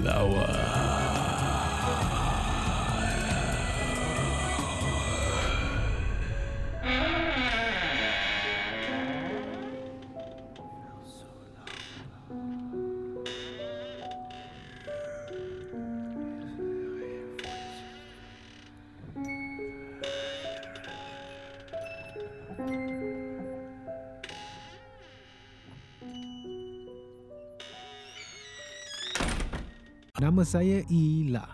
flower. Nama saya Ila.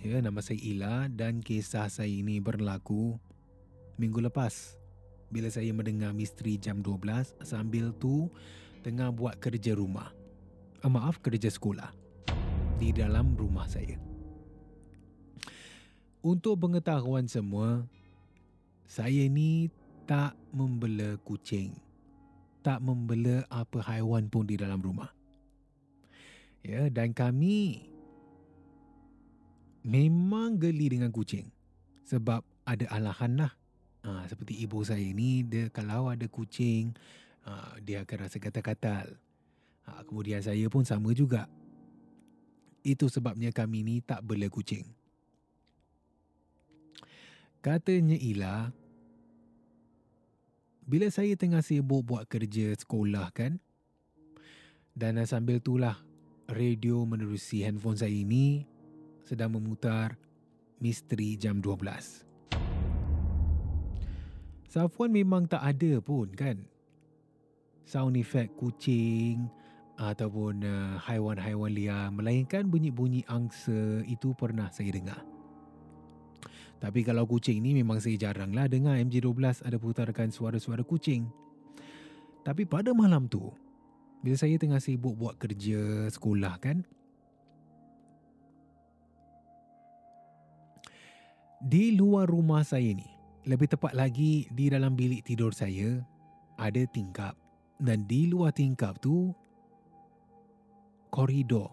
Ya, nama saya Ila dan kisah saya ini berlaku minggu lepas bila saya mendengar misteri jam 12 sambil tu tengah buat kerja rumah. Ah, maaf, kerja sekolah di dalam rumah saya. Untuk pengetahuan semua, saya ni tak membela kucing. Tak membela apa haiwan pun di dalam rumah. Ya, dan kami memang geli dengan kucing sebab ada alahan lah. Ha, seperti ibu saya ni, dia kalau ada kucing, ha, dia akan rasa gatal-gatal. Ha, kemudian saya pun sama juga. Itu sebabnya kami ni tak bela kucing. Katanya Ila, bila saya tengah sibuk buat kerja sekolah kan, dan sambil itulah radio menerusi handphone saya ini sedang memutar misteri jam 12. Safwan memang tak ada pun kan sound effect kucing ataupun uh, haiwan-haiwan liar melainkan bunyi-bunyi angsa itu pernah saya dengar. Tapi kalau kucing ni memang saya jaranglah dengar MJ12 ada putarkan suara-suara kucing. Tapi pada malam tu, bila saya tengah sibuk buat kerja sekolah kan, di luar rumah saya ni, lebih tepat lagi di dalam bilik tidur saya, ada tingkap. Dan di luar tingkap tu, koridor.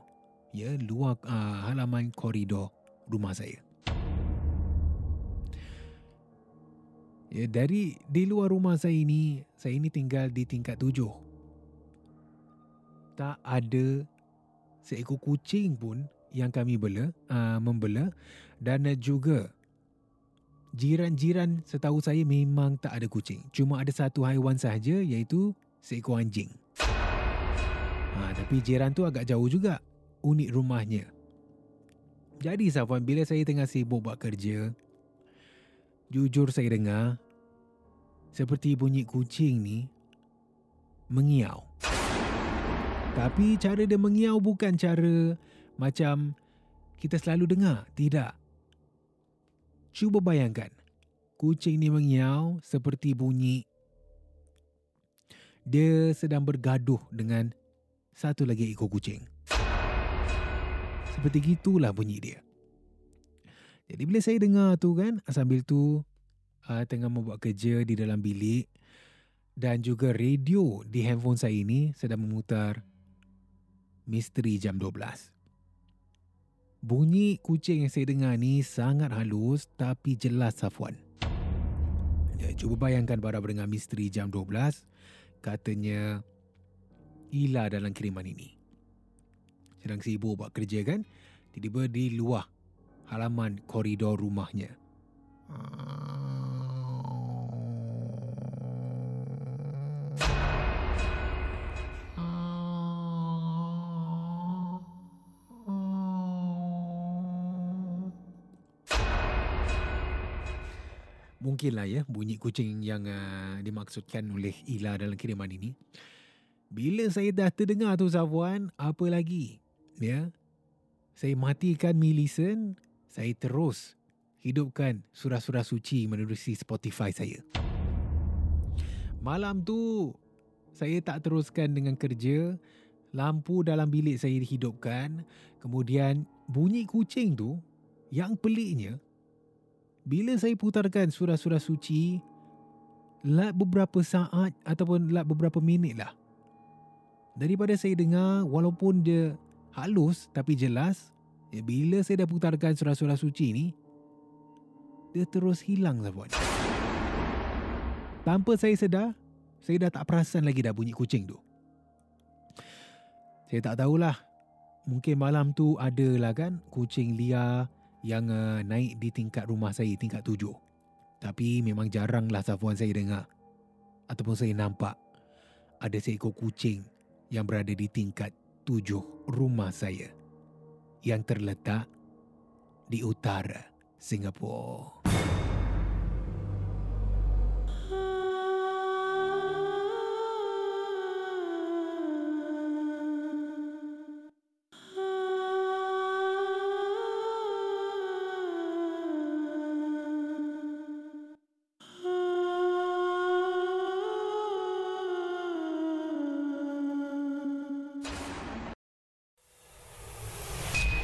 Ya, luar uh, halaman koridor rumah saya. Ya, dari di luar rumah saya ini, saya ini tinggal di tingkat tujuh. Tak ada seekor kucing pun yang kami bela, uh, membela dan juga jiran-jiran setahu saya memang tak ada kucing. Cuma ada satu haiwan sahaja iaitu seekor anjing. Ha, tapi jiran tu agak jauh juga unit rumahnya. Jadi Safwan, bila saya tengah sibuk buat kerja, jujur saya dengar seperti bunyi kucing ni mengiau. Tapi cara dia mengiau bukan cara macam kita selalu dengar. Tidak. Cuba bayangkan. Kucing ni mengiau seperti bunyi dia sedang bergaduh dengan satu lagi ekor kucing. Seperti gitulah bunyi dia. Jadi bila saya dengar tu kan, sambil tu uh, tengah membuat kerja di dalam bilik dan juga radio di handphone saya ini sedang memutar misteri jam 12. Bunyi kucing yang saya dengar ni sangat halus tapi jelas Safwan. Ya, cuba bayangkan para pendengar misteri jam 12 katanya Ila dalam kiriman ini. Sedang sibuk buat kerja kan? Tiba-tiba di luar halaman koridor rumahnya. Mungkinlah ya bunyi kucing yang uh, dimaksudkan oleh Ila dalam kiriman ini. Bila saya dah terdengar tu Safwan, apa lagi? Ya. Saya matikan Mi Listen, saya terus hidupkan surah-surah suci menerusi Spotify saya. Malam tu saya tak teruskan dengan kerja, lampu dalam bilik saya dihidupkan, kemudian bunyi kucing tu yang peliknya bila saya putarkan surah-surah suci lat beberapa saat ataupun lat beberapa minit lah. Daripada saya dengar walaupun dia halus tapi jelas ya, bila saya dah putarkan surah-surah suci ni dia terus hilang Zafwan. Tanpa saya sedar saya dah tak perasan lagi dah bunyi kucing tu. Saya tak tahulah mungkin malam tu ada lah kan kucing liar yang uh, naik di tingkat rumah saya, tingkat tujuh. Tapi memang jaranglah Safuan saya dengar ataupun saya nampak ada seekor kucing yang berada di tingkat tujuh rumah saya yang terletak di utara Singapura.